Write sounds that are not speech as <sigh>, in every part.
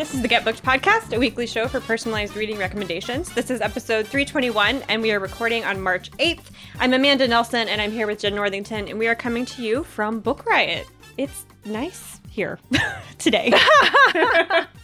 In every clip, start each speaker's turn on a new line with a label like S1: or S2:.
S1: This is the Get Booked podcast, a weekly show for personalized reading recommendations. This is episode 321, and we are recording on March 8th. I'm Amanda Nelson, and I'm here with Jen Northington, and we are coming to you from Book Riot. It's nice here <laughs> today. <laughs> <laughs>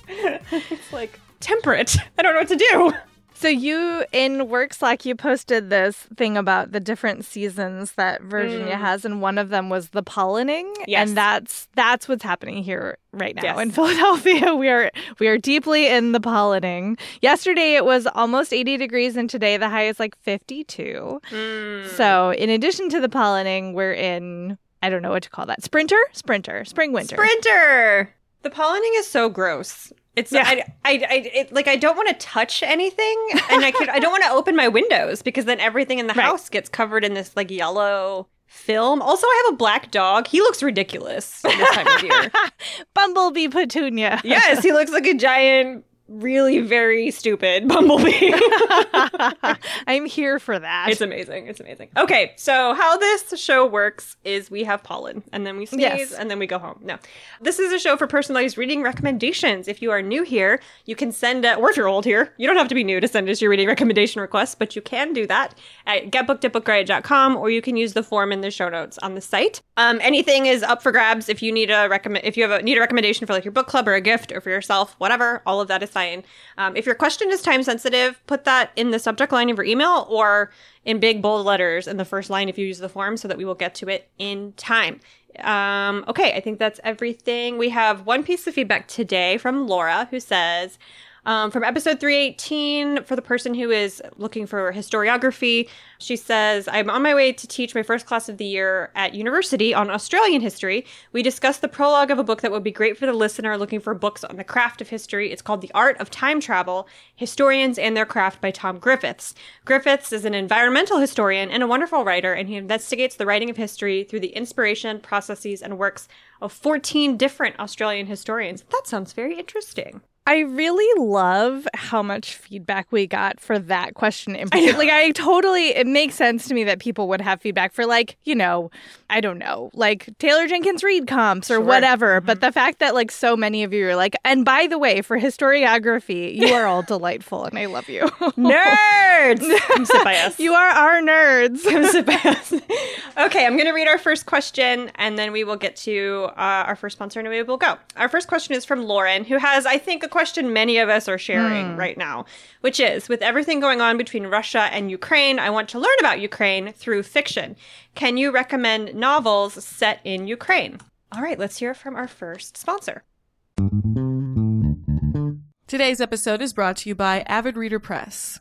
S1: it's like temperate. I don't know what to do.
S2: So you in work Slack you posted this thing about the different seasons that Virginia
S1: Mm.
S2: has and one of them was the pollinating
S1: Yes.
S2: and that's that's what's happening here right now
S1: Yes.
S2: in <laughs> Philadelphia we are we are deeply in the pollinating. Yesterday it was almost 80 degrees and today the high is like 52.
S1: Mm.
S2: So in addition to the pollinating we're in I don't know what to call that. Sprinter? Sprinter. Spring winter.
S1: Sprinter. The pollinating is so gross. It's
S2: Yeah.
S1: I, I, I it, like I don't want to touch anything, and I could I don't want to open my windows because then everything in the
S2: Right.
S1: house gets covered in this like yellow film. Also, I have a black dog. He looks ridiculous this time of year. <laughs>
S2: Bumblebee petunia.
S1: yes, he looks like a giant, really very stupid <laughs> bumblebee. <laughs>
S2: I'm here for that.
S1: It's amazing. It's amazing. Okay, so how this show works is we have pollen and then we sneeze
S2: Yes.
S1: and then we go home. No, this is a show for personalized reading recommendations. If you are new here, you can send, a, or if you're old here, you don't have to be new to send us your reading recommendation requests, but you can do that at getbooked at bookriot.com or you can use the form in the show notes on the site. Um, anything is up for grabs if you need a recommend, if you have a, need a recommendation for like your book club or a gift or for yourself, whatever, all of that is fine. Um, if your question is time sensitive, put that in the subject line of your email or in big bold letters in the first line if you use the form so that we will get to it in time. Um, okay, I think that's everything. We have one piece of feedback today from Laura who says, um, from episode 318, for the person who is looking for historiography, she says, I'm on my way to teach my first class of the year at university on Australian history. We discussed the prologue of a book that would be great for the listener looking for books on the craft of history. It's called The Art of Time Travel Historians and Their Craft by Tom Griffiths. Griffiths is an environmental historian and a wonderful writer, and he investigates the writing of history through the inspiration, processes, and works of 14 different Australian historians. That sounds very interesting.
S2: I really love how much feedback we got for that question in particular. Like, I totally, it makes sense to me that people would have feedback for, like, you know, I don't know, like Taylor Jenkins Reid comps or
S1: Sure.
S2: whatever. But the fact that, like, so many of you are like, and by the way, for historiography, you are all <laughs> delightful and I love you.
S1: Nerds! <laughs> Come sit by us.
S2: you are our nerds.
S1: Come sit by us. <laughs> okay, I'm going to read our first question and then we will get to uh, our first sponsor and away we'll go. Our first question is from Lauren, who has, I think, a question many of us are sharing hmm. right now, which is With everything going on between Russia and Ukraine, I want to learn about Ukraine through fiction. Can you recommend novels set in Ukraine? All right, let's hear from our first sponsor.
S3: Today's episode is brought to you by Avid Reader Press.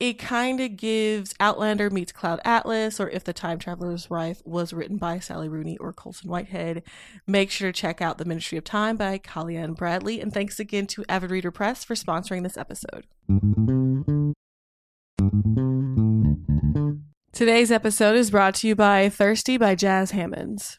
S3: It kind of gives Outlander meets Cloud Atlas, or If the Time Traveler's Wife was written by Sally Rooney or Colson Whitehead. Make sure to check out The Ministry of Time by Kaliane Bradley. And thanks again to Avid Reader Press for sponsoring this episode. Today's episode is brought to you by Thirsty by Jas Hammonds.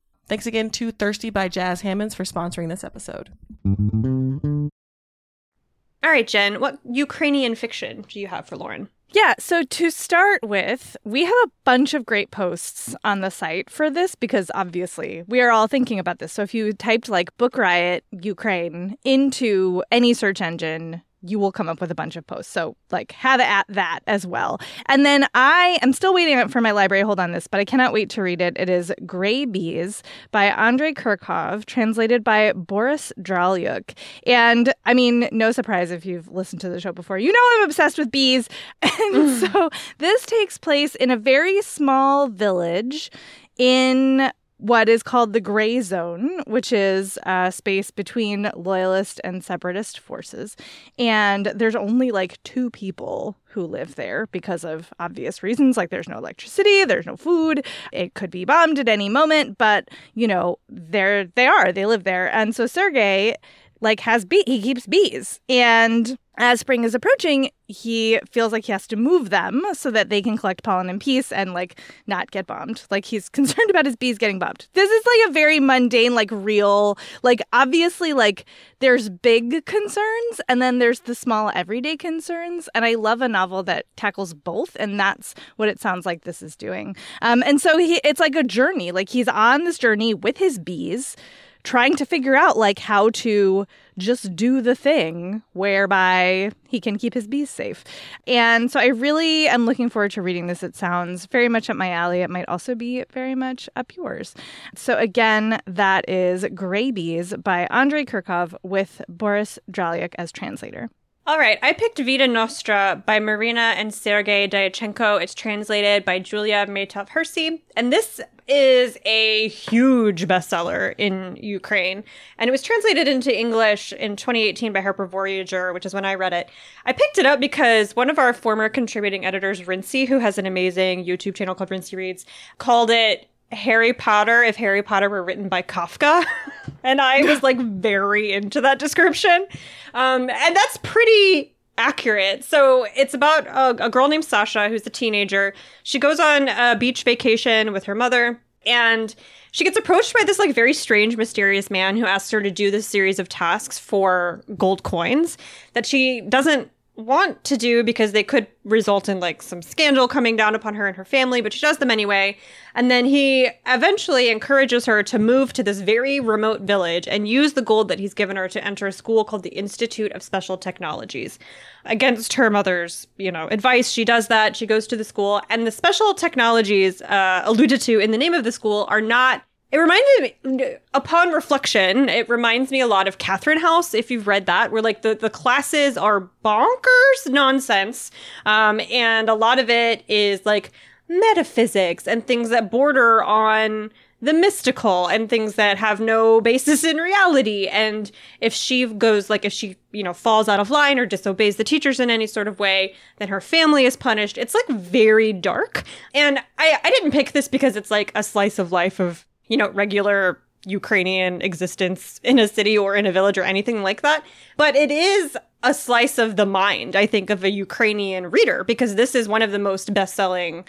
S3: Thanks again to Thirsty by Jas Hammonds for sponsoring this episode.
S1: All right, Jen, what Ukrainian fiction do you have for Lauren?
S2: Yeah, so to start with, we have a bunch of great posts on the site for this because obviously we are all thinking about this. So if you typed like Book Riot Ukraine into any search engine, you will come up with a bunch of posts. So, like, have at that as well. And then I am still waiting for my library hold on this, but I cannot wait to read it. It is Gray Bees by Andrei Kurkov, translated by Boris Dralyuk. And I mean, no surprise if you've listened to the show before, you know I'm obsessed with bees. <laughs> And mm. so this takes place in a very small village in what is called the gray zone, which is a space between loyalist and separatist forces. And there's only like two people who live there because of obvious reasons like there's no electricity, there's no food, it could be bombed at any moment, but you know, there they are, they live there. And so Sergei like has bee he keeps bees. And as spring is approaching he feels like he has to move them so that they can collect pollen in peace and like not get bombed. Like he's <laughs> concerned about his bees getting bombed. This is like a very mundane like real like obviously like there's big concerns and then there's the small everyday concerns. And i love a novel that tackles both and that's what it sounds like this is doing. Um, and so he it's like a journey. Like he's on this journey with his bees trying to figure out like how to just do the thing whereby he can keep his bees safe. And so I really am looking forward to reading this. It sounds very much up my alley. It might also be very much up yours. So again, that is Gray Bees by Andrei Kurkov with Boris Dralyuk as translator.
S1: All right, I picked Vita Nostra by Marina and Sergei Dyachenko. It's translated by Julia Meitov Hersey, and this is a huge bestseller in Ukraine. And it was translated into English in 2018 by Harper Voyager, which is when I read it. I picked it up because one of our former contributing editors, Rincey, who has an amazing YouTube channel called Rincey Reads, called it Harry Potter if Harry Potter were written by Kafka. <laughs> and I was like very into that description. Um, and that's pretty accurate. So it's about a, a girl named Sasha who's a teenager. She goes on a beach vacation with her mother and she gets approached by this like very strange mysterious man who asks her to do this series of tasks for gold coins that she doesn't want to do because they could result in like some scandal coming down upon her and her family, but she does them anyway. And then he eventually encourages her to move to this very remote village and use the gold that he's given her to enter a school called the Institute of Special Technologies. Against her mother's, you know, advice, she does that. She goes to the school, and the special technologies uh, alluded to in the name of the school are not it reminded me, upon reflection, it reminds me a lot of Catherine House, if you've read that, where like the, the classes are bonkers nonsense. Um, and a lot of it is like metaphysics and things that border on the mystical and things that have no basis in reality. And if she goes, like, if she, you know, falls out of line or disobeys the teachers in any sort of way, then her family is punished. It's like very dark. And I, I didn't pick this because it's like a slice of life of you know, regular Ukrainian existence in a city or in a village or anything like that. But it is a slice of the mind, I think, of a Ukrainian reader because this is one of the most best selling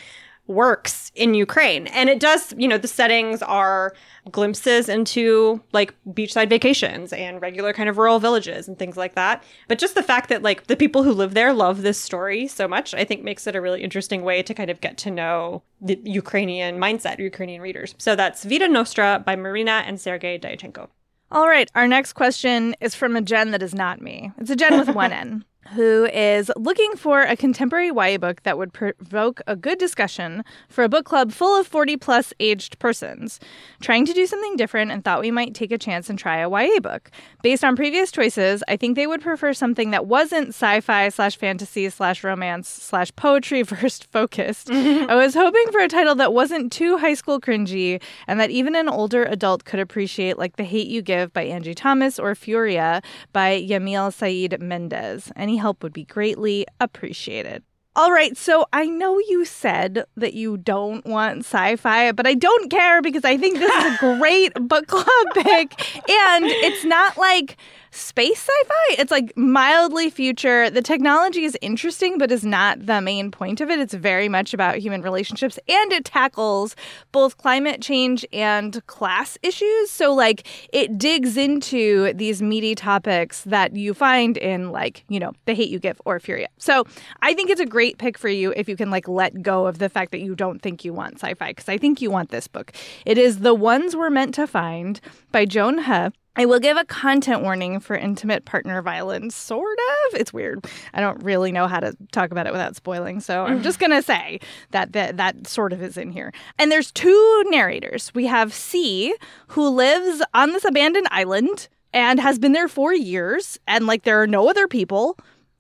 S1: works in Ukraine. And it does, you know, the settings are glimpses into like beachside vacations and regular kind of rural villages and things like that. But just the fact that like the people who live there love this story so much, I think makes it a really interesting way to kind of get to know the Ukrainian mindset, Ukrainian readers. So that's Vita Nostra by Marina and Sergei Dyachenko.
S2: All right, our next question is from a Jen that is not me. It's a Jen with <laughs> one N who is looking for a contemporary YA book that would provoke a good discussion for a book club full of 40 plus aged persons, trying to do something different and thought we might take a chance and try a YA book. Based on previous choices, I think they would prefer something that wasn't sci-fi slash fantasy slash romance slash poetry <laughs> first focused. <laughs> I was hoping for a title that wasn't too high school cringy and that even an older adult could appreciate like The Hate You Give by Angie Thomas or Furia by Yamile Saied Mendez. Any help would be greatly appreciated. All right, so I know you said that you don't want sci fi, but I don't care because I think this is a <laughs> great book club pick. And it's not like space sci-fi. It's like mildly future. The technology is interesting, but is not the main point of it. It's very much about human relationships, and it tackles both climate change and class issues. So like it digs into these meaty topics that you find in like you know the hate you give or Furia. So I think it's a great pick for you if you can like let go of the fact that you don't think you want sci-fi because I think you want this book. It is The Ones We're Meant to Find by Joan He I will give a content warning for intimate partner violence, sort of. It's weird. I don't really know how to talk about it without spoiling, so I'm just going <sighs> to say that, that that sort of is in here. And there's two narrators. We have Cee, who lives on this abandoned island and has been there for years, and like there are no other people.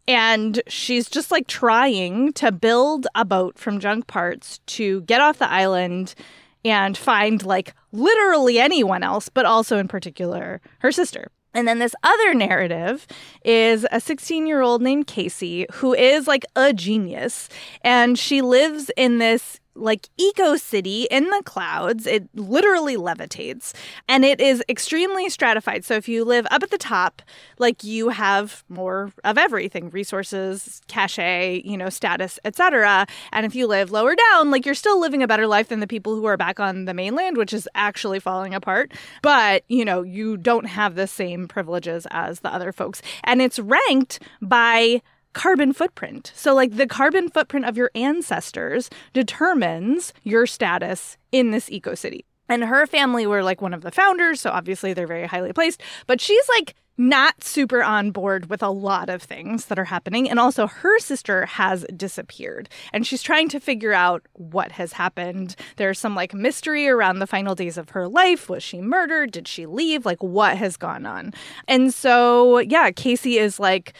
S2: And she's just like trying to build a boat from junk parts to get off the island and find like literally anyone else, but also in particular her sister. And then this other narrative is a 16 year old named Kasey who is like a genius. And she lives in this like eco city in the clouds. It literally levitates and it is extremely stratified. So if you live up at the top, like you have more of everything, resources, cachet, you know, status, etc. And if you live lower down, like you're still living a better life than the people who are back on the mainland, which is actually falling apart. But, you know, you don't have the same privileges as the other folks. And it's ranked by carbon footprint. So, like the carbon footprint of your ancestors determines your status in this eco city. And her family were like one of the founders, so obviously they're very highly placed. But she's like not super on board with a lot of things that are happening. And also, her sister has disappeared and she's trying to figure out what has happened. There's some like mystery around the final days of her life. Was she murdered? Did she leave? Like, what has gone on? And so, yeah, Kasey is like,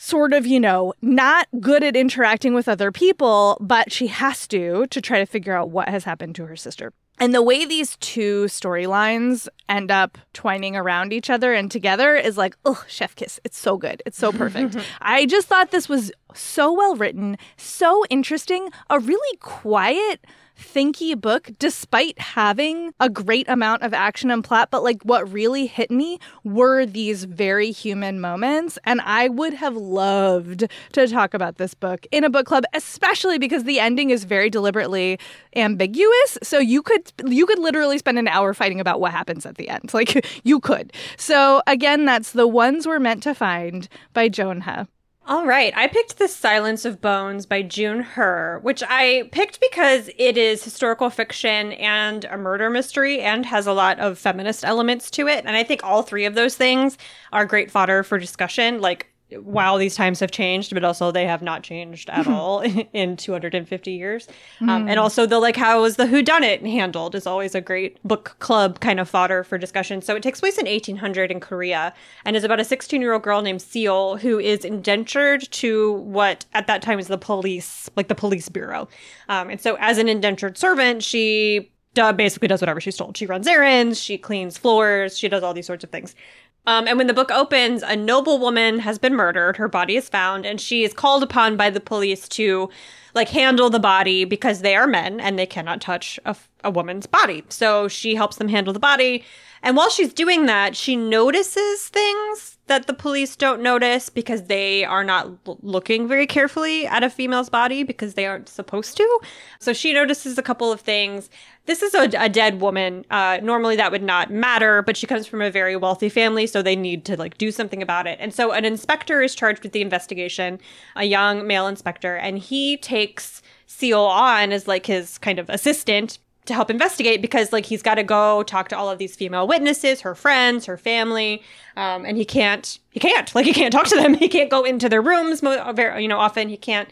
S2: sort of, you know, not good at interacting with other people, but she has to to try to figure out what has happened to her sister. And the way these two storylines end up twining around each other and together is like, oh, chef kiss. It's so good. It's so perfect. <laughs> I just thought this was so well written, so interesting, a really quiet, thinky book despite having a great amount of action and plot. But like what really hit me were these very human moments. And I would have loved to talk about this book in a book club, especially because the ending is very deliberately ambiguous. So you could you could literally spend an hour fighting about what happens at the end. <laughs> Like you could. So again, that's the ones we're meant to find by Joan He.
S1: All right. I picked The Silence of Bones by June Hur, which I picked because it is historical fiction and a murder mystery and has a lot of feminist elements to it. And I think all three of those things are great fodder for discussion. Like, wow, these times have changed, but also they have not changed at all <laughs> in 250 years. Mm. Um, and also the like, how was the Who Done It handled is always a great book club kind of fodder for discussion. So it takes place in 1800 in Korea and is about a 16 year old girl named Seol who is indentured to what at that time is the police, like the police bureau. Um, and so as an indentured servant, she basically does whatever she's told. She runs errands, she cleans floors, she does all these sorts of things. Um, and when the book opens, a noble woman has been murdered. Her body is found, and she is called upon by the police to like handle the body because they are men and they cannot touch a, a woman's body. So she helps them handle the body. And while she's doing that, she notices things that the police don't notice because they are not l- looking very carefully at a female's body because they aren't supposed to. So she notices a couple of things. This is a, a dead woman. Uh, normally that would not matter, but she comes from a very wealthy family, so they need to like do something about it. And so an inspector is charged with the investigation, a young male inspector, and he takes Seol on as like his kind of assistant to help investigate because like he's got to go talk to all of these female witnesses, her friends, her family, um, and he can't he can't like he can't talk to them. <laughs> He can't go into their rooms. You know, often he can't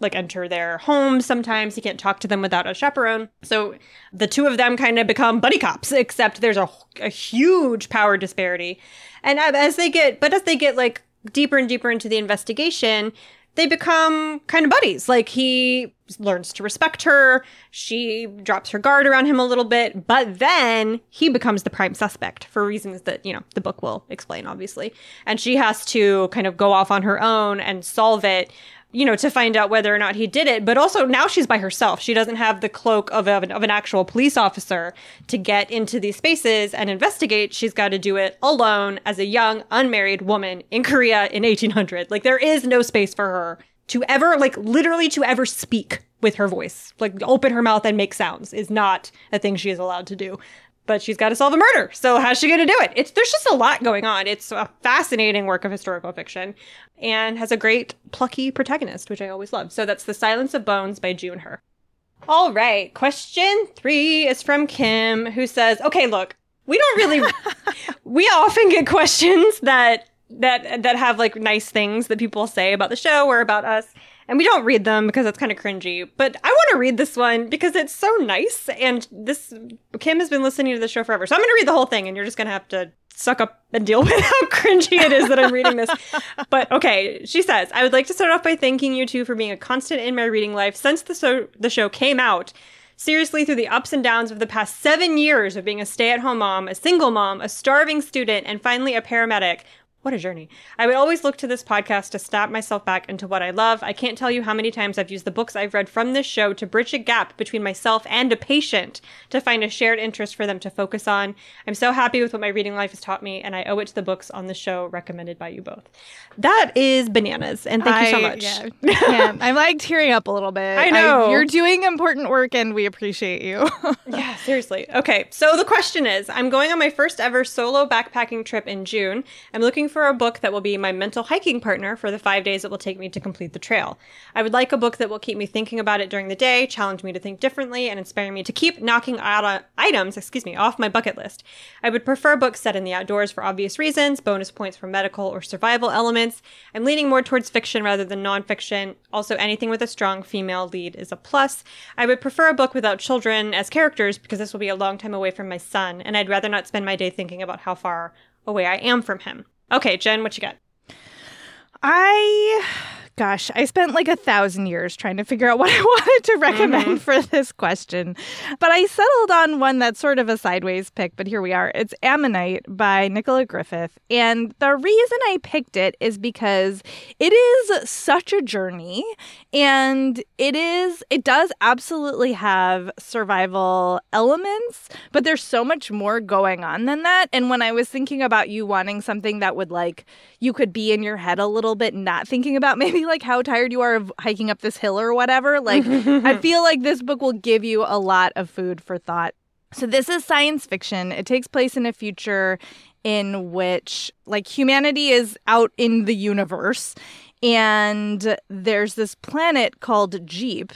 S1: like enter their homes sometimes he can't talk to them without a chaperone so the two of them kind of become buddy cops except there's a, a huge power disparity and as they get but as they get like deeper and deeper into the investigation they become kind of buddies. Like he learns to respect her. She drops her guard around him a little bit, but then he becomes the prime suspect for reasons that, you know, the book will explain, obviously. And she has to kind of go off on her own and solve it you know, to find out whether or not he did it. But also now she's by herself. She doesn't have the cloak of, of, an, of an actual police officer to get into these spaces and investigate. She's got to do it alone as a young, unmarried woman in Korea in 1800. Like there is no space for her to ever, like literally to ever speak with her voice. Like open her mouth and make sounds is not a thing she is allowed to do but she's got to solve a murder. So how's she going to do it? It's there's just a lot going on. It's a fascinating work of historical fiction and has a great plucky protagonist, which I always love. So that's The Silence of Bones by June Hur. All right, question 3 is from Kim who says, "Okay, look, we don't really <laughs> we often get questions that that that have like nice things that people say about the show or about us and we don't read them because it's kind of cringy. But I want to read this one because it's so nice. And this Kim has been listening to the show forever, so I'm going to read the whole thing, and you're just going to have to suck up and deal <laughs> with how cringy it is that I'm reading this. <laughs> But okay, she says, I would like to start off by thanking you two for being a constant in my reading life since the so- the show came out. Seriously, through the ups and downs of the past seven years of being a stay at home mom, a single mom, a starving student, and finally a paramedic, what a journey. I would always look to this podcast to snap myself back into what I love. I can't tell you how many times I've used the books I've read from this show to bridge a gap between myself and a patient to find a shared interest for them to focus on. I'm so happy with what my reading life has taught me, and I owe it to the books on the show recommended by you both. That is bananas, and thank I, you so much. Yeah,
S2: yeah, I'm like tearing up a little bit.
S1: I know.
S2: I, you're doing important work, and we appreciate you. <laughs>
S1: yeah, seriously. Okay, so the question is I'm going on my first ever solo backpacking trip in June. I'm looking for a book that will be my mental hiking partner for the five days it will take me to complete the trail. I would like a book that will keep me thinking about it during the day, challenge me to think differently, and inspire me to keep knocking out items, excuse me, off my bucket list. I would prefer books set in the outdoors for obvious reasons, bonus points for medical or survival elements. I'm leaning more towards fiction rather than nonfiction. Also, anything with a strong female lead is a plus. I would prefer a book without children as characters because this will be a long time away from my son, and I'd rather not spend my day thinking about how far away I am from him. Okay, Jen, what you got?
S2: I gosh, I spent like a thousand years trying to figure out <laughs> what I wanted to recommend mm-hmm. for this question. But I settled on one that's sort of a sideways pick, but here we are. It's Ammonite by Nicola Griffith. And the reason I picked it is because it is such a journey and it is, it does absolutely have survival elements, but there's so much more going on than that. And when I was thinking about you wanting something that would like, you could be in your head a little bit, not thinking about <laughs> maybe like how tired you are of hiking up this hill or whatever. Like, I <laughs> feel like this book will give you a lot of food for thought. So, this is science fiction. It takes place in a future in which, like, humanity is out in the universe, and there's this planet called Jeep,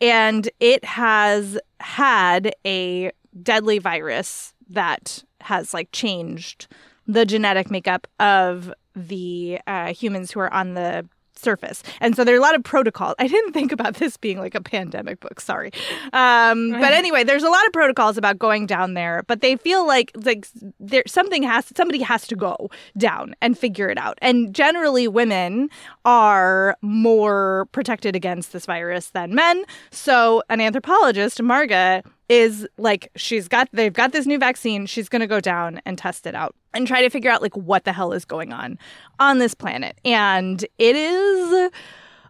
S2: and it has had a deadly virus that has, like, changed the genetic makeup of the uh, humans who are on the surface. And so there are a lot of protocols. I didn't think about this being like a pandemic book, sorry. Um, but anyway, there's a lot of protocols about going down there, but they feel like like there something has somebody has to go down and figure it out. And generally women are more protected against this virus than men. So an anthropologist, Marghe, is like she's got they've got this new vaccine. She's going to go down and test it out and try to figure out like what the hell is going on on this planet. And it is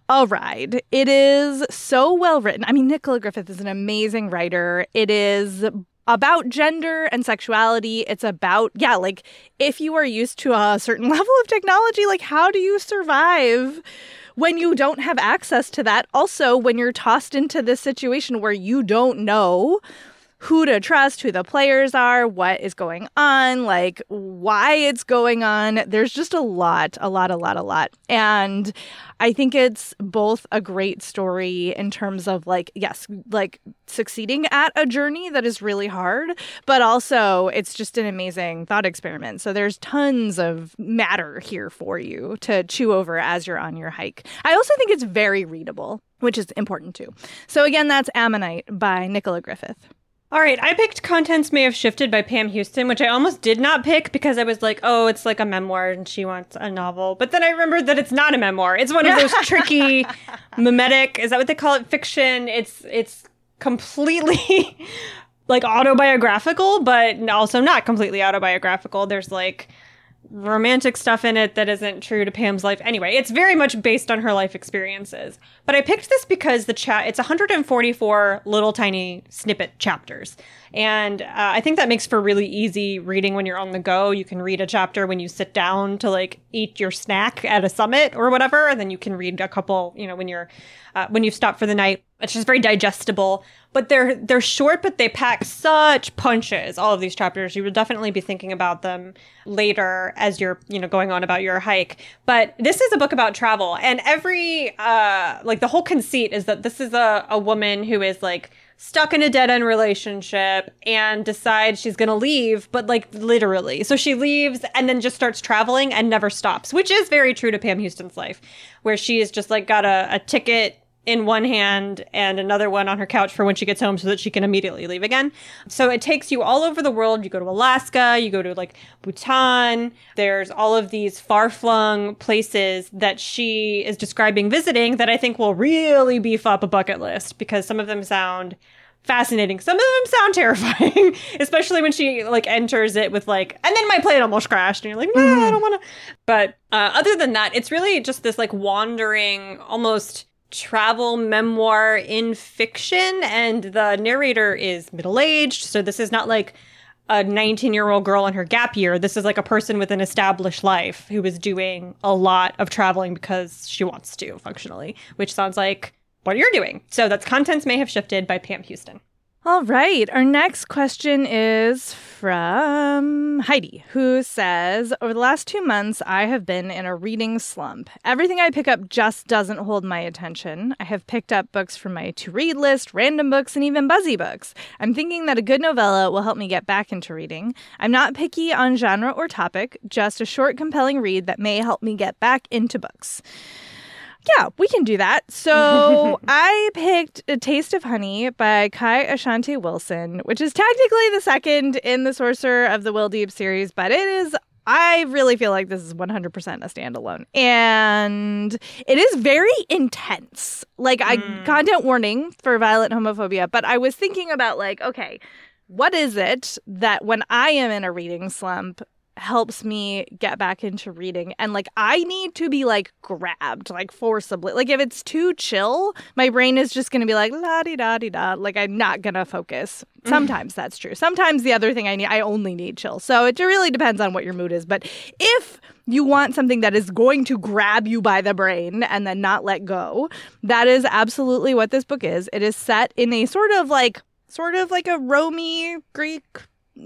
S2: a ride. It is so well written. I mean nicola griffith is an amazing writer. It is about gender and sexuality. It's about, yeah, like if you are used to a certain <laughs> level of technology, like how do you survive when you don't have access to that. Also, when you're tossed into this situation where you don't know who to trust, who the players are, what is going on, like why it's going on. There's just a lot, a lot, a lot, a lot. And I think it's both a great story in terms of like, yes, like succeeding at a journey that is really hard, but also it's just an amazing thought experiment. So there's tons of matter here for you to chew over as you're on your hike. I also think it's very readable, which is important too. So again, that's Ammonite by Nicola Griffith.
S1: All right, I picked Contents May Have Shifted by Pam Houston, which I almost did not pick because I was like, oh, it's like a memoir and she wants a novel. But then I remembered that it's not a memoir. It's one of those <laughs> tricky mimetic, is that what they call it? Fiction. It's it's completely <laughs> like autobiographical, but also not completely autobiographical. There's like romantic stuff in it that isn't true to Pam's life. Anyway, it's very much based on her life experiences. But I picked this because the chat it's 144 little tiny snippet chapters. And uh, I think that makes for really easy reading when you're on the go. You can read a chapter when you sit down to like eat your snack at a summit or whatever, and then you can read a couple, you know, when you're uh, when you've stopped for the night. It's just very digestible. But they're they're short, but they pack such punches. All of these chapters, you will definitely be thinking about them later as you're you know going on about your hike. But this is a book about travel, and every uh, like the whole conceit is that this is a a woman who is like stuck in a dead end relationship and decides she's going to leave, but like literally. So she leaves and then just starts traveling and never stops, which is very true to Pam Houston's life, where she has just like got a, a ticket in one hand and another one on her couch for when she gets home so that she can immediately leave again. So it takes you all over the world. You go to Alaska, you go to like Bhutan. There's all of these far flung places that she is describing visiting that I think will really beef up a bucket list because some of them sound fascinating. Some of them sound <laughs> terrifying, especially when she like enters it with like, and then my plane almost crashed, and you're like, no, I don't want to. But uh, other than that, it's really just this like wandering, almost travel memoir in fiction and the narrator is middle-aged so this is not like a 19 year old girl in her gap year. This is like a person with an established life who is doing a lot of traveling because she wants to functionally which sounds like what you're doing. So that's contents may have shifted by pam houston
S2: all right. Our next question is from Heidi, who says Over the last two months, I have been in a reading slump. Everything I pick up just doesn't hold my attention. I have picked up books from my to read list, random books, and even buzzy books. I'm thinking that a good novella will help me get back into reading. I'm not picky on genre or topic, just a short, compelling read that may help me get back into books. Yeah, we can do that. So <laughs> I picked A Taste of Honey by Kai Ashante Wilson, which is technically the second in the Sorcerer of the Wildeeps series, but it is I really feel like this is 100% a standalone. And it is very intense. Like, I
S1: Mm.
S2: content warning for violent homophobia, but I was thinking about, like, okay, what is it that when I am in a reading slump helps me get back into reading? And, like, I need to be, like, grabbed, like, forcibly. Like, if it's too chill, my brain is just going to be like, la di da di da. Like, I'm not going to focus. Mm. Sometimes that's true. Sometimes the other thing I need, I only need chill. So it really depends on what your mood is. But if you want something that is going to grab you by the brain and then not let go, that is absolutely what this book is. It is set in a sort of like, sort of like a Romy Greek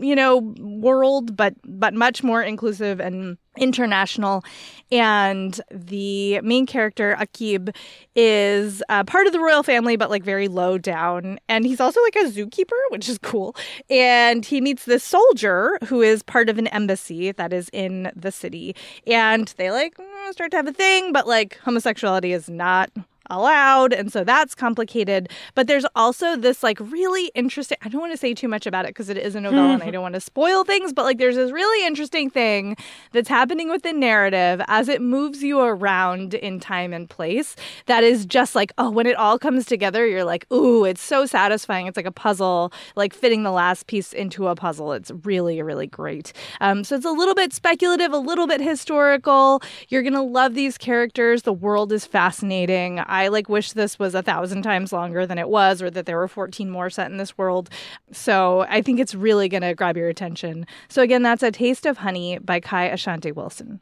S2: you know world but but much more inclusive and international. And the main character Aqib is uh, part of the royal family but like very low down. And he's also like a zookeeper which is cool. And he meets this soldier who is part of an embassy that is in the city. And they like mm, start to have a thing but like homosexuality is not allowed and so that's complicated. But there's also this like really interesting i don't want to say too much about it because it is a novella and i <laughs> don't want to spoil things but like there's this really interesting thing that's happening with the narrative as it moves you around in time and place that is just like oh when it all comes together you're like ooh it's so satisfying. It's like a puzzle like fitting the last piece into a puzzle. It's really really great. Um, so it's a little bit speculative a little bit historical. You're gonna love these characters. The world is fascinating I like wish this was a thousand times longer than it was, or that there were 14 more set in this world. So I think it's really going to grab your attention. So again, that's A Taste of Honey by Kai Ashante Wilson.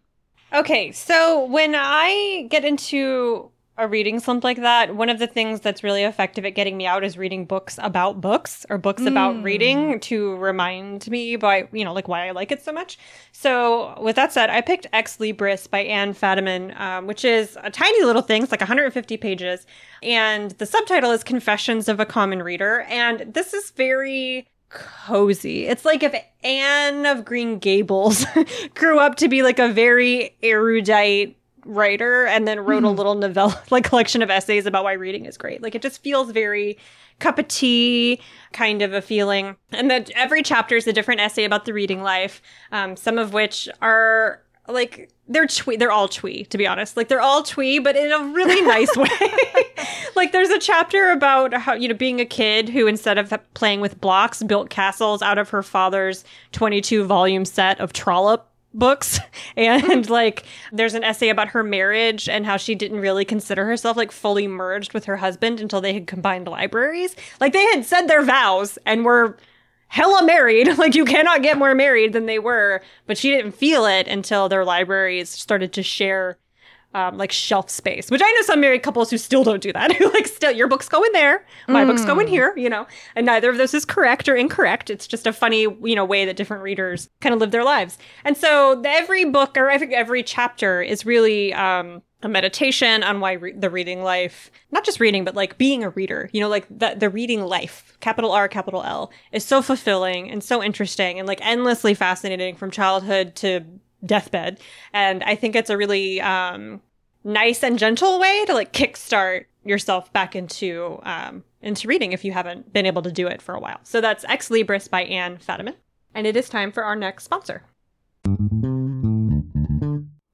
S1: Okay, so when I get into a reading slump like that, one of the things that's really effective at getting me out is reading books about books or books about reading to remind me by, you know, like why I like it so much. So, with that said, I picked Ex Libris by Anne Fadiman, um, which is a tiny little thing. It's like 150 pages. And the subtitle is Confessions of a Common Reader. And this is very cozy. It's like if Anne of Green Gables <laughs> grew up to be like a very erudite writer and then wrote a little novella <laughs> like collection of essays about why reading is great. Like it just feels very cup of tea kind of a feeling. And that every chapter is a different essay about the reading life, um, some of which are like they're twee they're all twee to be honest like they're all twee but in a really nice way <laughs> like there's a chapter about how you know being a kid who instead of playing with blocks built castles out of her father's 22 volume set of Trollope books. <laughs> And <laughs> like there's an essay about her marriage and how she didn't really consider herself like fully merged with her husband until they had combined libraries. Like they had said their vows and were hella married. <laughs> Like you cannot get more married than they were. But she didn't feel it until their libraries started to share um, like shelf space, which I know some married couples who still don't do that. <laughs> Who like still your books go in there, my books go in here, you know, and neither of those is correct or incorrect. It's just a funny, you know, way that different readers kind of live their lives. And so the- every book or every every chapter is really um, a meditation on why re- the reading life, not just reading, but like being a reader, you know, like the, the reading life, capital R, capital L, is so fulfilling and so interesting and like endlessly fascinating from childhood to deathbed. And I think it's a really um, nice and gentle way to like kickstart yourself back into um, into reading if you haven't been able to do it for a while. So that's Ex Libris by Anne Fadiman. And it is time for our next sponsor.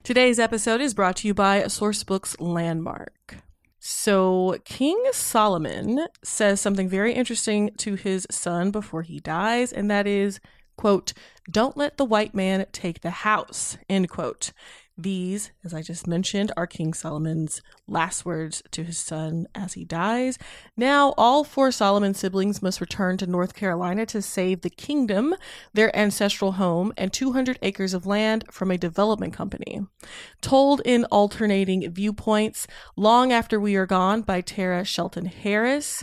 S3: Today's episode is brought to you by Sourcebooks Landmark. So, King Solomon says something very interesting to his son before he dies, and that is, quote, don't let the white man take the house, end quote. These, as I just mentioned, are King Solomon's last words to his son as he dies. Now, all four Solomon siblings must return to North Carolina to save the kingdom, their ancestral home, and 200 acres of land from a development company. Told in alternating viewpoints, Long After We Are Gone by Tara Shelton Harris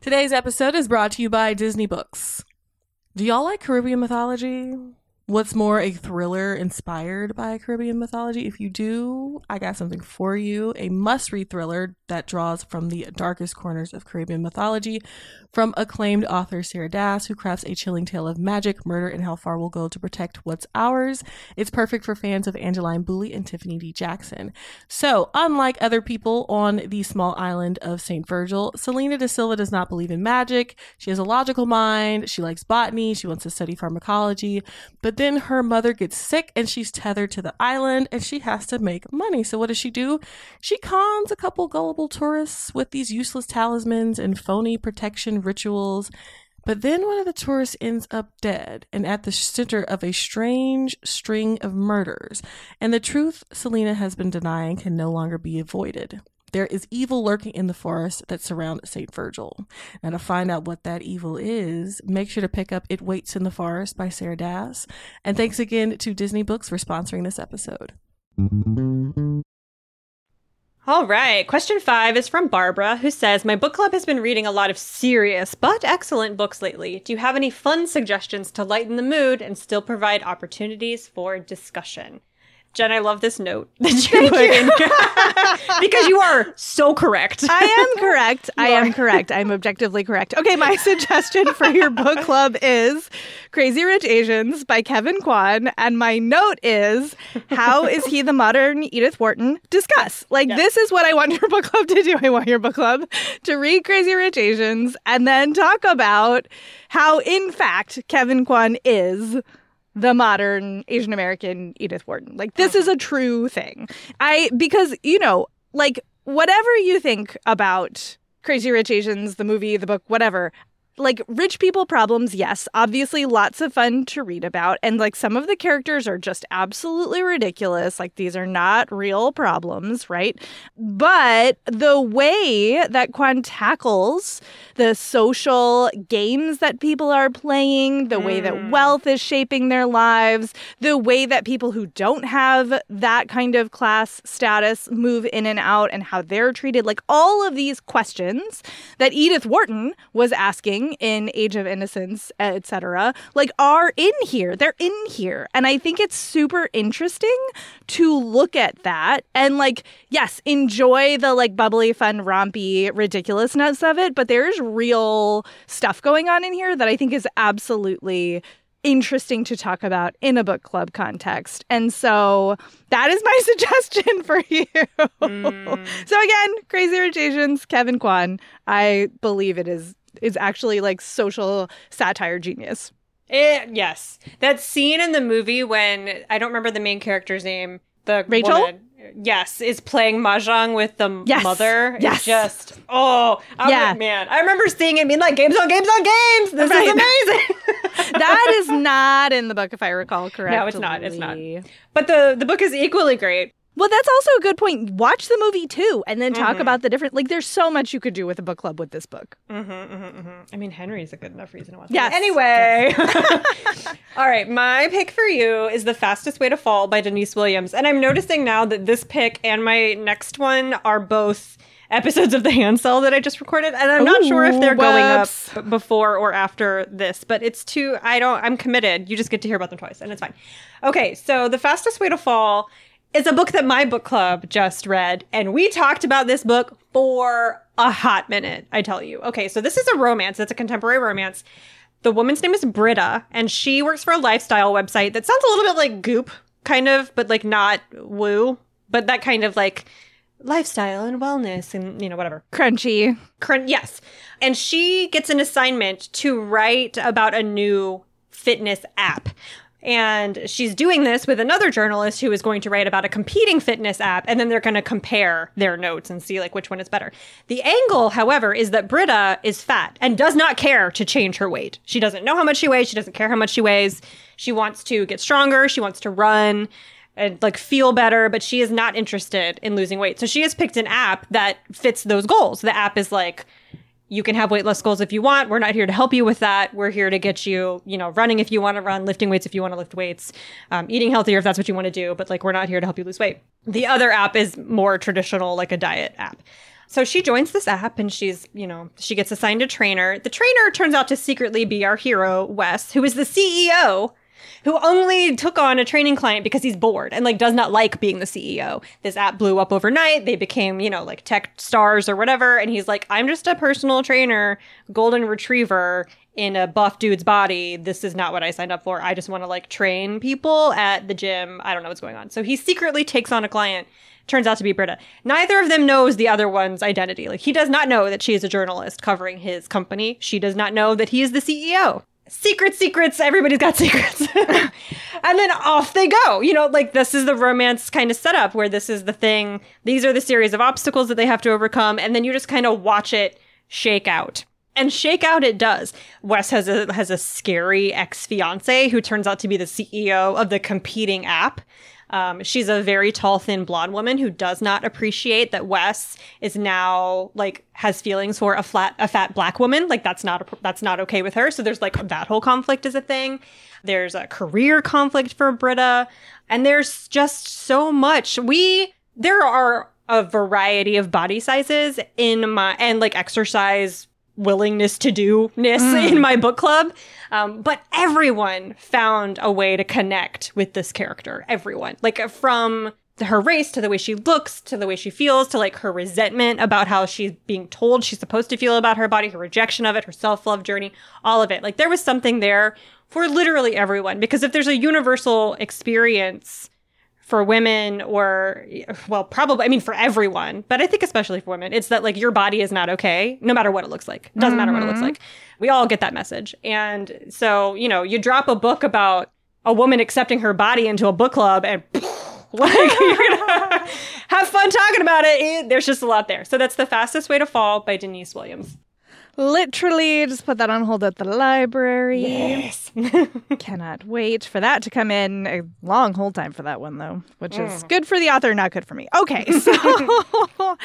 S3: Today's episode is brought to you by Disney Books. Do y'all like Caribbean mythology? What's more, a thriller inspired by Caribbean mythology? If you do, I got something for you. A must read thriller that draws from the darkest corners of Caribbean mythology from acclaimed author Sarah Dass, who crafts a chilling tale of magic, murder, and how far we'll go to protect what's ours. It's perfect for fans of Angeline Boulley and Tiffany D. Jackson. So, unlike other people on the small island of St. Virgil, Selena da Silva does not believe in magic. She has a logical mind. She likes botany. She wants to study pharmacology. But then her mother gets sick and she's tethered to the island and she has to make money. So, what does she do? She cons a couple gullible tourists with these useless talismans and phony protection rituals. But then one of the tourists ends up dead and at the center of a strange string of murders. And the truth Selena has been denying can no longer be avoided. There is evil lurking in the forest that surround St. Virgil. Now, to find out what that evil is, make sure to pick up It Waits in the Forest by Sarah Dass. And thanks again to Disney Books for sponsoring this episode.
S1: All right. Question five is from Barbara, who says My book club has been reading a lot of serious but excellent books lately. Do you have any fun suggestions to lighten the mood and still provide opportunities for discussion? Jen, I love this note <laughs> that you put in <laughs> because you are so correct.
S2: I am <laughs> correct. I am correct. I'm objectively correct. Okay, my suggestion for your book club is Crazy Rich Asians by Kevin Kwan. And my note is How is he the modern Edith Wharton? Discuss. Like,
S1: Yes.
S2: this is what I want your book club to do. I want your book club to read Crazy Rich Asians and then talk about how, in fact, Kevin Kwan is the modern Asian American Edith Wharton. Like this is a uh-huh. true thing. I because you know, like whatever you think about Crazy Rich Asians, the movie, the book, whatever, like rich people problems, yes, obviously lots of fun to read about. And like some of the characters are just absolutely ridiculous. Like these are not real problems, right? But the way that Kwan tackles the social games that people are playing, the way that hmm. wealth is shaping their lives, the way that people who don't have that kind of class status move in and out and how they're treated, like all of these questions that Edith Wharton was asking in Age of Innocence, etc., like are in here. They're in here. And I think it's super interesting to look at that and like yes, enjoy the like bubbly fun rompy ridiculousness of it, but there's real stuff going on in here that I think is absolutely interesting to talk about in a book club context. And so that is my <laughs> suggestion for you. Hmm. <laughs> So again, Crazy Rich Asians, Kevin Kwan. I believe it is is actually like social satire genius.
S1: It, yes. That scene in the movie when I don't remember the main character's name, the
S2: Rachel?
S1: woman, yes, is playing mahjong with the
S2: Yes.
S1: mother.
S2: Yes.
S1: Just oh, I'm
S2: Yeah.
S1: like, man. I remember seeing it being like games on games on games. This
S2: Right.
S1: is <laughs> amazing. <laughs>
S2: That is not in the book, if I recall correctly.
S1: No, it's not. It's not. but the the book is equally great.
S2: Well, that's also a good point. Watch the movie too, and then
S1: Mm-hmm.
S2: talk about the different. Like, there's so much you could do with a book club with this book. Mm-hmm, mm-hmm, mm-hmm.
S1: I mean, Henry's a good enough reason to watch.
S2: Yes.
S1: Anyway. <laughs> All right. My pick for you is The Fastest Way to Fall by Denise Williams. And I'm noticing now that this pick and my next one are both episodes of The Hand Sell that I just recorded. And I'm not sure if they're
S2: Ooh,
S1: going up before or after this, but it's too, I don't, I'm committed. You just get to hear about them twice and it's fine. Okay. So The Fastest Way to Fall is a book that my book club just read. And we talked about this book for a hot minute, I tell you. Okay, so this is a romance, it's a contemporary romance. The woman's name is Britta, and she works for a lifestyle website that sounds a little bit like Goop, kind of, but like not woo, but that kind of like lifestyle and wellness and, you know, whatever.
S2: Crunchy.
S1: Crun- yes. And she gets an assignment to write about a new fitness app. And she's doing this with another journalist who is going to write about a competing fitness app. And then they're going to compare their notes and see like which one is better. The angle, however, is that Britta is fat and does not care to change her weight. She doesn't know how much she weighs. She doesn't care how much she weighs. She wants to get stronger. She wants to run and like feel better, but she is not interested in losing weight. So she has picked an app that fits those goals. The app is like, you can have weight loss goals if you want. We're not here to help you with that. We're here to get you, you know, running if you want to run, lifting weights if you want to lift weights, um, eating healthier if that's what you want to do. But like, we're not here to help you lose weight. The other app is more traditional, like a diet app. So she joins this app and she's, you know, she gets assigned a trainer. The trainer turns out to secretly be our hero, Wes, who is the CEO who only took on a training client because he's bored and like does not like being the CEO. This app blew up overnight. They became, you know, like tech stars or whatever. And he's like, I'm just a personal trainer, golden retriever in a buff dude's body. This is not what I signed up for. I just want to like train people at the gym. I don't know what's going on. So he secretly takes on a client. Turns out to be Britta. Neither of them knows the other one's identity. Like he does not know that she is a journalist covering his company. She does not know that he is the CEO secret secrets everybody's got <laughs> secrets. <laughs> And then off they go. You know like this is the romance kind of setup where this is the thing. These are the series of obstacles that they have to overcome and then you just kind of watch it shake out. And shake out it does. Wes has a has a scary ex-fiance who turns out to be the ceo of the competing app um, she's a very tall, thin blonde woman who does not appreciate that Wes is now like has feelings for a flat, a fat black woman. Like that's not a, that's not okay with her. So there's like that whole conflict is a thing. There's a career conflict for Britta, and there's just so much. We there are a variety of body sizes in my and like exercise willingness to do ness in my book club. Um, but everyone found a way to connect with this character. Everyone. Like from her race to the way she looks to the way she feels to like her resentment about how she's being told she's supposed to feel about her body, her rejection of it, her self love journey, all of it. Like there was something there for literally everyone. Because if there's a universal experience for women or well probably i mean for everyone but i think especially for women it's that like your body is not okay no matter what it looks like doesn't matter what it looks mm-hmm. like we all get that message and so you know you drop a book about a woman accepting her body into a book club and <laughs> like you're gonna <laughs> have fun talking about it. it. There's just a lot there. So that's The Fastest Way to Fall by Denise Williams.
S2: Literally, just put that on hold at the library.
S1: Yes. <laughs>
S2: Cannot wait for that to come in. A long hold time for that one, though, which is
S1: Mm.
S2: good for the author, not good for me. Okay, <laughs> so <laughs>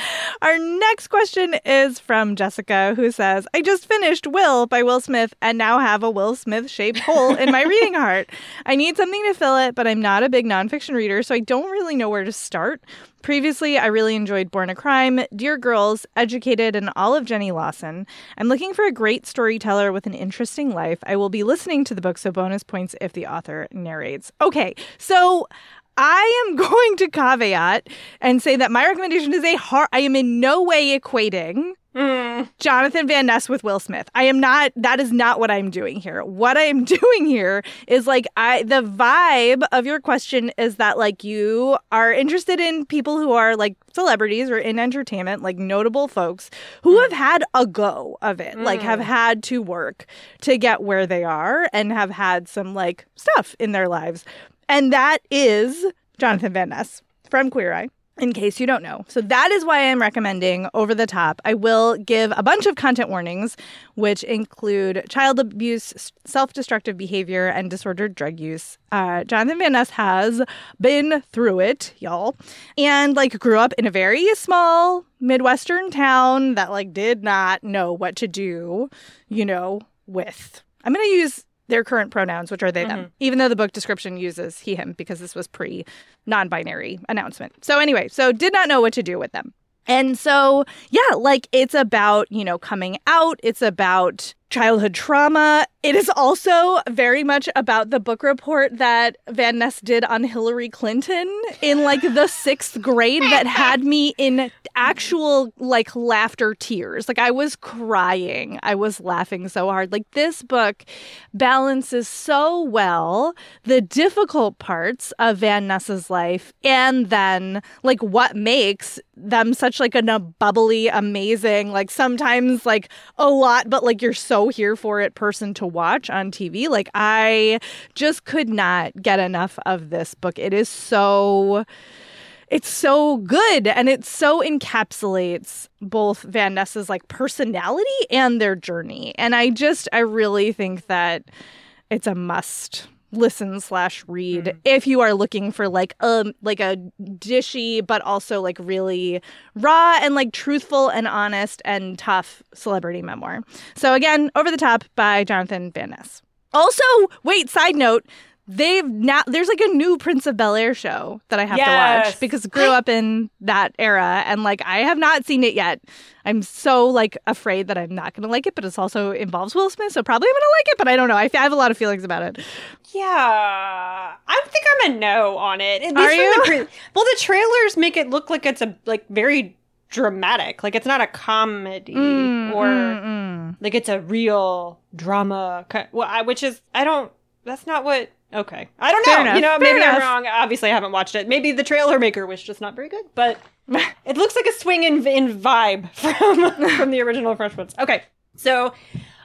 S2: our next question is from Jessica, who says, I just finished Will by Will Smith and now have a Will Smith shaped hole in my reading heart. I need something to fill it, but I'm not a big nonfiction reader, so I don't really know where to start. Previously, I really enjoyed Born a Crime, Dear Girls, Educated, and all of Jenny Lawson. I'm looking for a great storyteller with an interesting life. I will be listening to the book, so bonus points if the author narrates. Okay, so I am <laughs> going to caveat and say that my recommendation is a hard. I am in no way equating
S1: Mm.
S2: Jonathan Van Ness with Will Smith. I am not that is not what I'm doing here. What I am <laughs> doing here is like I the vibe of your question is that like you are interested in people who are like celebrities or in entertainment, like notable folks who have had a go of it, like have had to work to get where they are and have had some like stuff in their lives. And that is Jonathan Van Ness from Queer Eye in case you don't know. So that is why I'm recommending Over the Top. I will give a bunch of content warnings, which include child abuse, self destructive behavior, and disordered drug use. Uh, Jonathan Van Ness has been through it, y'all, and like grew up in a very small Midwestern town that like did not know what to do, you know, with. I'm going to use their current pronouns, which are they, them, mm-hmm. even though the book description uses he, him, because this was pre non binary announcement. So, anyway, so did not know what to do with them. And so, yeah, like it's about, you know, coming out, it's about childhood trauma. It is also very much about the book report that Van Ness did on Hillary Clinton in like the <laughs> sixth grade that had me in actual like laughter tears. Like I was crying. I was laughing so hard. Like this book balances so well the difficult parts of Van Ness's life and then like what makes them such like a bubbly, amazing, like sometimes like a lot, but like you're so here for it person to watch on TV. Like I just could not get enough of this book. It is so it's so good and it so encapsulates both Van Ness's like personality and their journey. And I just I really think that it's a must listen slash read if you are looking for like um like a dishy but also like really raw and like truthful and honest and tough celebrity memoir. So again, Over the Top by Jonathan Van Ness. Also, wait, side note, they've now there's like a new Prince of Bel Air show that I have to watch because grew up in that era and like I have not seen it yet. I'm so like afraid that I'm not gonna like it, but it also involves Will Smith, so probably I'm gonna like it, but I don't know. I, I have a lot of feelings about it.
S1: Yeah, I think I'm a no on it. At
S2: Are you?
S1: The pre- well, the trailers make it look like it's a like very dramatic. Like it's not a comedy
S2: Mm,
S1: or
S2: mm, mm.
S1: like it's a real drama. Well, I, which is I don't. That's not what. Okay, I don't know.
S2: Enough,
S1: You know,
S2: fair
S1: maybe I'm wrong. Obviously, I haven't watched it. Maybe the trailer maker was just not very good, but <laughs> it looks like a swing in, in vibe <laughs> from from the original Fresh Prince. Okay, so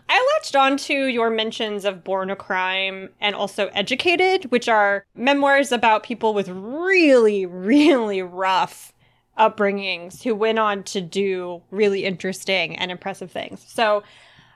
S1: I latched onto your mentions of Born a Crime and also Educated, which are memoirs about people with really, really rough upbringings who went on to do really interesting and impressive things. So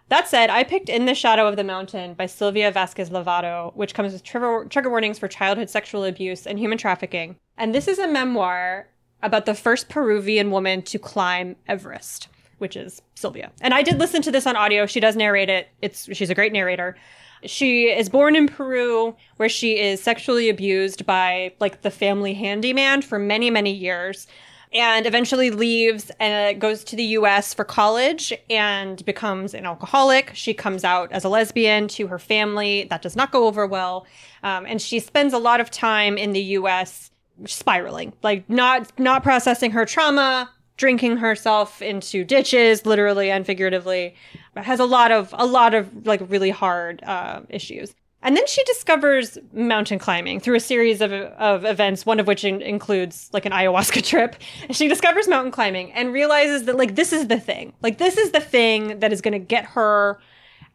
S1: that said, I picked In the Shadow of the Mountain by Silvia Vasquez Lavado, which comes with trigger, trigger warnings for childhood sexual abuse and human trafficking. And this is a memoir about the first Peruvian woman to climb Everest, which is Sylvia. And I did listen to this on audio. She does narrate it. It's she's a great narrator. She is born in Peru where she is sexually abused by like the family handyman for many, many years and eventually leaves and goes to the US for college and becomes an alcoholic. She comes out as a lesbian to her family. That does not go over well. Um, and she spends a lot of time in the US spiraling, like not not processing her trauma, drinking herself into ditches, literally and figuratively. Has a lot of a lot of like really hard uh, issues. And then she discovers mountain climbing through a series of, of events, one of which in- includes like an ayahuasca <laughs> trip. And She discovers mountain climbing and realizes that like this is the thing. Like this is the thing that is going to get her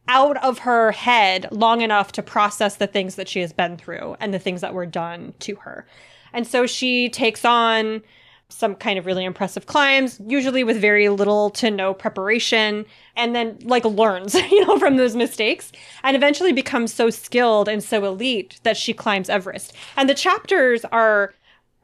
S1: out of her head long enough to process the things that she has been through and the things that were done to her. And so she takes on some kind of really impressive climbs, usually with very little to no preparation, and then like learns, <laughs> you know, from those mistakes and eventually becomes so skilled and so elite that she climbs Everest. And the chapters are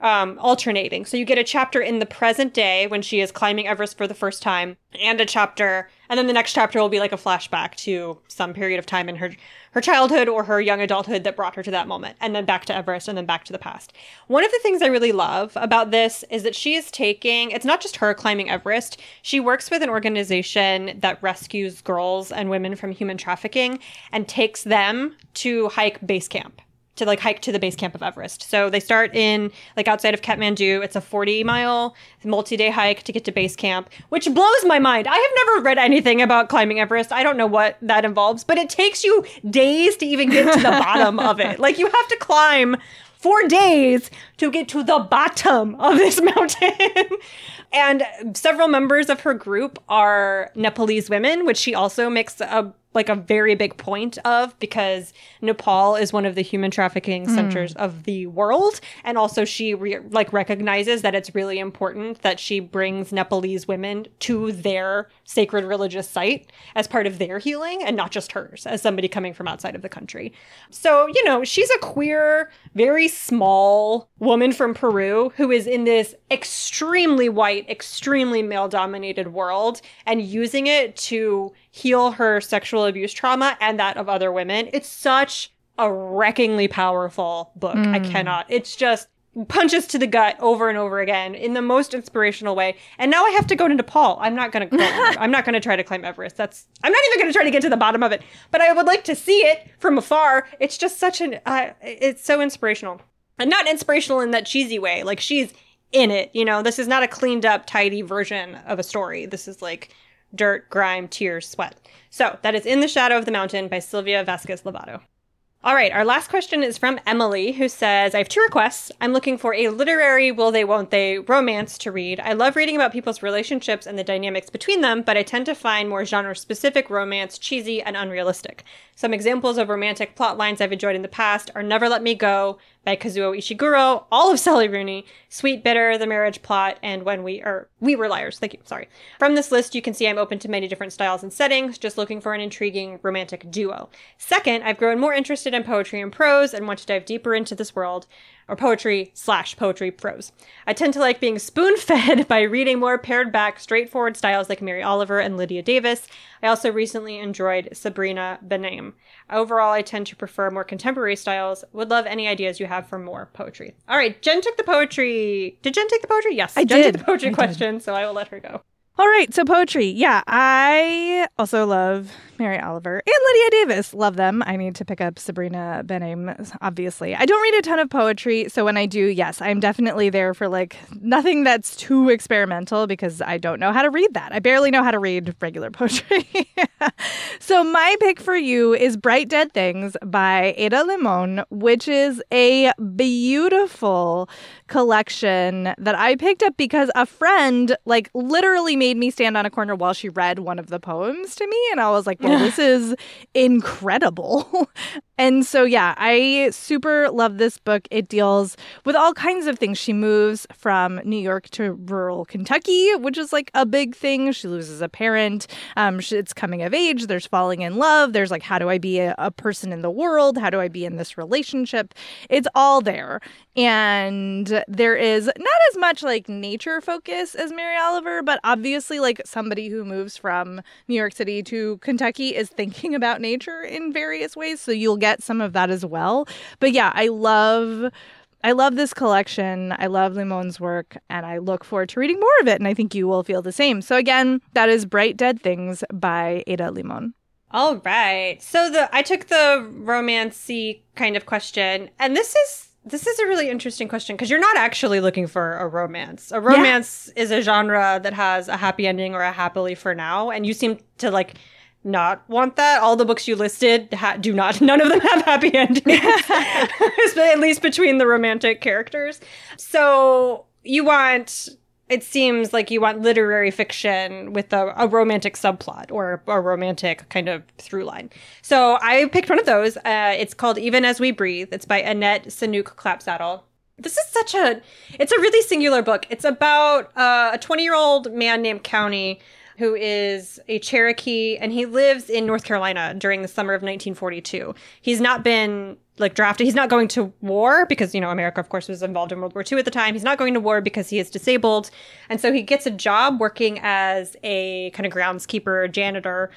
S1: um, alternating. So you get a chapter in the present day when she is climbing Everest for the first time, and a chapter, and then the next chapter will be like a flashback to some period of time in her her childhood or her young adulthood that brought her to that moment, and then back to Everest, and then back to the past. One of the things I really love about this is that she is taking. It's not just her climbing Everest. She works with an organization that rescues girls and women from human trafficking and takes them to hike base camp to like hike to the base camp of Everest. So they start in like outside of Kathmandu. It's a 40 mile multi-day hike to get to base camp, which blows my mind. I have never read anything about climbing Everest. I don't know what that involves, but it takes you days to even get to the <laughs> bottom of it. Like you have to climb four days to get to the bottom of this <laughs> mountain. and several members of her group are Nepalese women, which she also makes a like a very big point of because Nepal is one of the human trafficking mm. centers of the world and also she re- like recognizes that it's really important that she brings Nepalese women to their sacred religious site as part of their healing and not just hers as somebody coming from outside of the country. So, you know, she's a queer, very small woman from Peru who is in this extremely white, extremely male dominated world and using it to heal her sexual abuse trauma and that of other women. It's such a wreckingly powerful book. Mm. I cannot. It's just punches to the gut over and over again in the most inspirational way. And now I have to go to Nepal. I'm not going <laughs> to. I'm not going to try to climb Everest. That's I'm not even going to try to get to the bottom of it. But I would like to see it from afar. It's just such an uh, it's so inspirational. And not inspirational in that cheesy way. Like she's in it, you know. This is not a cleaned up tidy version of a story. This is like dirt, grime, tears, sweat. So that is In the Shadow of the Mountain by Silvia Vasquez Lavado. All right, our last question is from Emily, who says, I have two requests. I'm looking for a literary will they, won't they romance to read. I love reading about people's relationships and the dynamics between them, but I tend to find more genre specific romance cheesy and unrealistic. Some examples of romantic plot lines I've enjoyed in the past are Never Let Me Go by Kazuo Ishiguro, all of Sally Rooney, Sweetbitter, The Marriage Plot, and When We Are We Were Liars. Thank you. Sorry. From this list, you can see I'm open to many different styles and settings, just looking for an intriguing romantic duo. Second, I've grown more interested in poetry and prose and want to dive deeper into this world or poetry slash poetry prose. I tend to like being spoon fed <laughs> by reading more pared back, straightforward styles like Mary Oliver and Lydia Davis. I also recently enjoyed Sabrina Benaim. Overall, I tend to prefer more contemporary styles. Would love any ideas you have for more poetry. All right, Jen took the poetry. Did Jen take the poetry? Yes,
S2: I
S1: Jen
S2: did.
S1: took the poetry
S2: I
S1: question,
S2: did.
S1: so I will let her go.
S2: All right, so poetry. Yeah, I also love Mary Oliver and Lydia Davis. Love them. I need to pick up Sabrina Benaim, obviously. I don't read a ton of poetry, so when I do, yes, I'm definitely there for like nothing that's too experimental because I don't know how to read that. I barely know how to read regular <laughs> poetry. so my pick for you is Bright Dead Things by Ada Limon, which is a beautiful collection that I picked up because a friend like literally made me stand on a corner while she read one of the poems to me and I was like, "Well, this is incredible." <laughs> and so yeah, I super love this book. It deals with all kinds of things. She moves from New York to rural Kentucky, which is like a big thing. She loses a parent. Um, it's coming of age. There's falling in love. There's like, how do I be a, a person in the world? How do I be in this relationship? It's all there. And there is not as much like nature focus as Mary Oliver, but obviously, like somebody who moves from New York City to Kentucky is thinking about nature in various ways. So you'll get some of that as well. But yeah, I love. I love this collection. I love Limon's work, and I look forward to reading more of it. And I think you will feel the same. So again, that is Bright Dead Things by Ada Limon.
S1: All right. So the I took the romancy kind of question, and this is this is a really interesting question because you're not actually looking for a romance. A romance yeah. is a genre that has a happy ending or a happily for now, and you seem to like not want that. All the books you listed ha- do not. <laughs> None of them have happy endings, <laughs> <laughs> at least between the romantic characters. So you want it seems like you want literary fiction with a, a romantic subplot or a romantic kind of through line. So I picked one of those. Uh, it's called Even As We Breathe. It's by Annette Saunooke Clapsaddle. This is such a, it's a really singular book. It's about uh, a 20 year old man named County who is a Cherokee and he lives in North Carolina during the summer of 1942. He's not been like drafted. He's not going to war because, you know, America, of course, was involved in World War II at the time. He's not going to war because he is disabled. And so he gets a job working as a kind of groundskeeper, janitor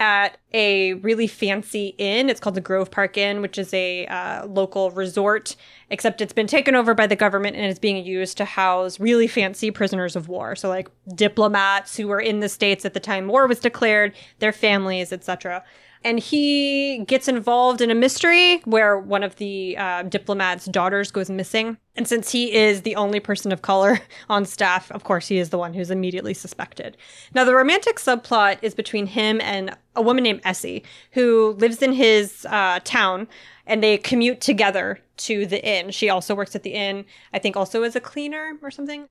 S1: at a really fancy inn. It's called the Grove Park Inn, which is a uh, local resort, except it's been taken over by the government and is being used to house really fancy prisoners of war. So, like diplomats who were in the States at the time war was declared, their families, etc and he gets involved in a mystery where one of the uh, diplomat's daughters goes missing. And since he is the only person of color <laughs> on staff, of course, he is the one who's immediately suspected. Now, the romantic subplot is between him and a woman named Essie, who lives in his uh, town, and they commute together to the inn. She also works at the inn, I think, also as a cleaner or something.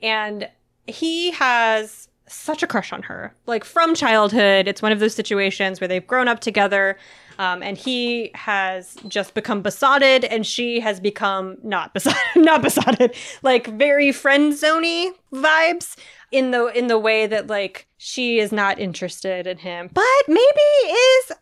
S1: And he has such a crush on her. Like from childhood, it's one of those situations where they've grown up together. Um, and he has just become besotted, and she has become not <laughs> besotted, not besotted, like very friend zoney vibes in the in the way that like she is not interested in him, but maybe is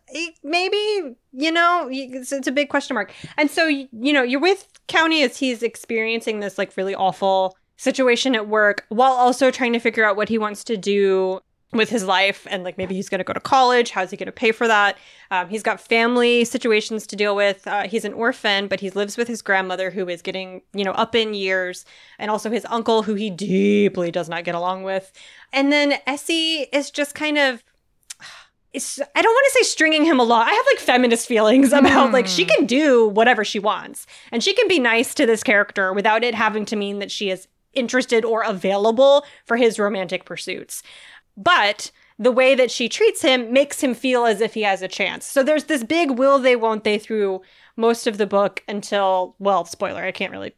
S1: maybe you know it's, it's a big question mark. And so you know you're with County as he's experiencing this like really awful situation at work while also trying to figure out what he wants to do with his life and like maybe he's going to go to college how's he going to pay for that um, he's got family situations to deal with uh, he's an orphan but he lives with his grandmother who is getting you know up in years and also his uncle who he deeply does not get along with and then essie is just kind of it's, I don't want to say stringing him along. I have like feminist feelings about mm. like she hmm. can do whatever she wants and she can be nice to this character without it having to mean that she is interested or available for his romantic pursuits. But the way that she treats him makes him feel as if he has a chance. So there's this big will they, won't they through most of the book until, well, spoiler, I can't really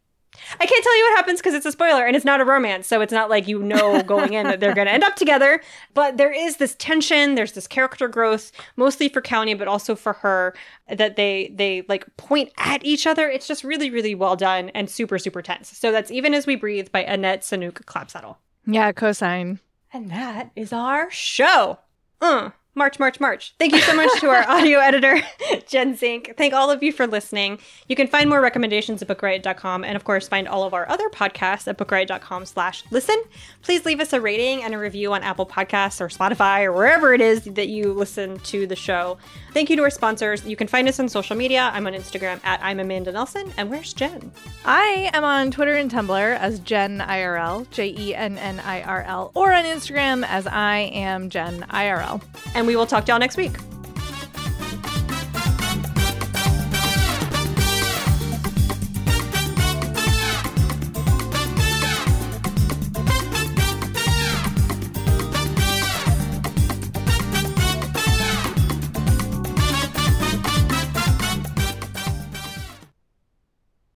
S1: I can't tell you what happens because it's a spoiler and it's not a romance. So it's not like you know <laughs> going in that they're going to end up together. But there is this tension, there's this character growth, mostly for County, but also for her, that they they like point at each other. It's just really, really well done and super, super tense. So that's Even As We Breathe by Annette Saunooke Clapsaddle.
S2: Yeah, cosign.
S1: And that is our show. Uh. March, March, March. Thank you so much to our audio editor, <laughs> Jen Zink. Thank all of you for listening. You can find more recommendations at bookriot.com and of course find all of our other podcasts at bookriot.com slash listen. Please leave us a rating and a review on Apple Podcasts or Spotify or wherever it is that you listen to the show. Thank you to our sponsors. You can find us on social media. I'm on Instagram at I'm Amanda Nelson. And where's Jen?
S2: I am on Twitter and Tumblr as Jenn IRL, J E N N I R L, or on Instagram as I am Jenn IRL.
S1: And we will talk to y'all next week.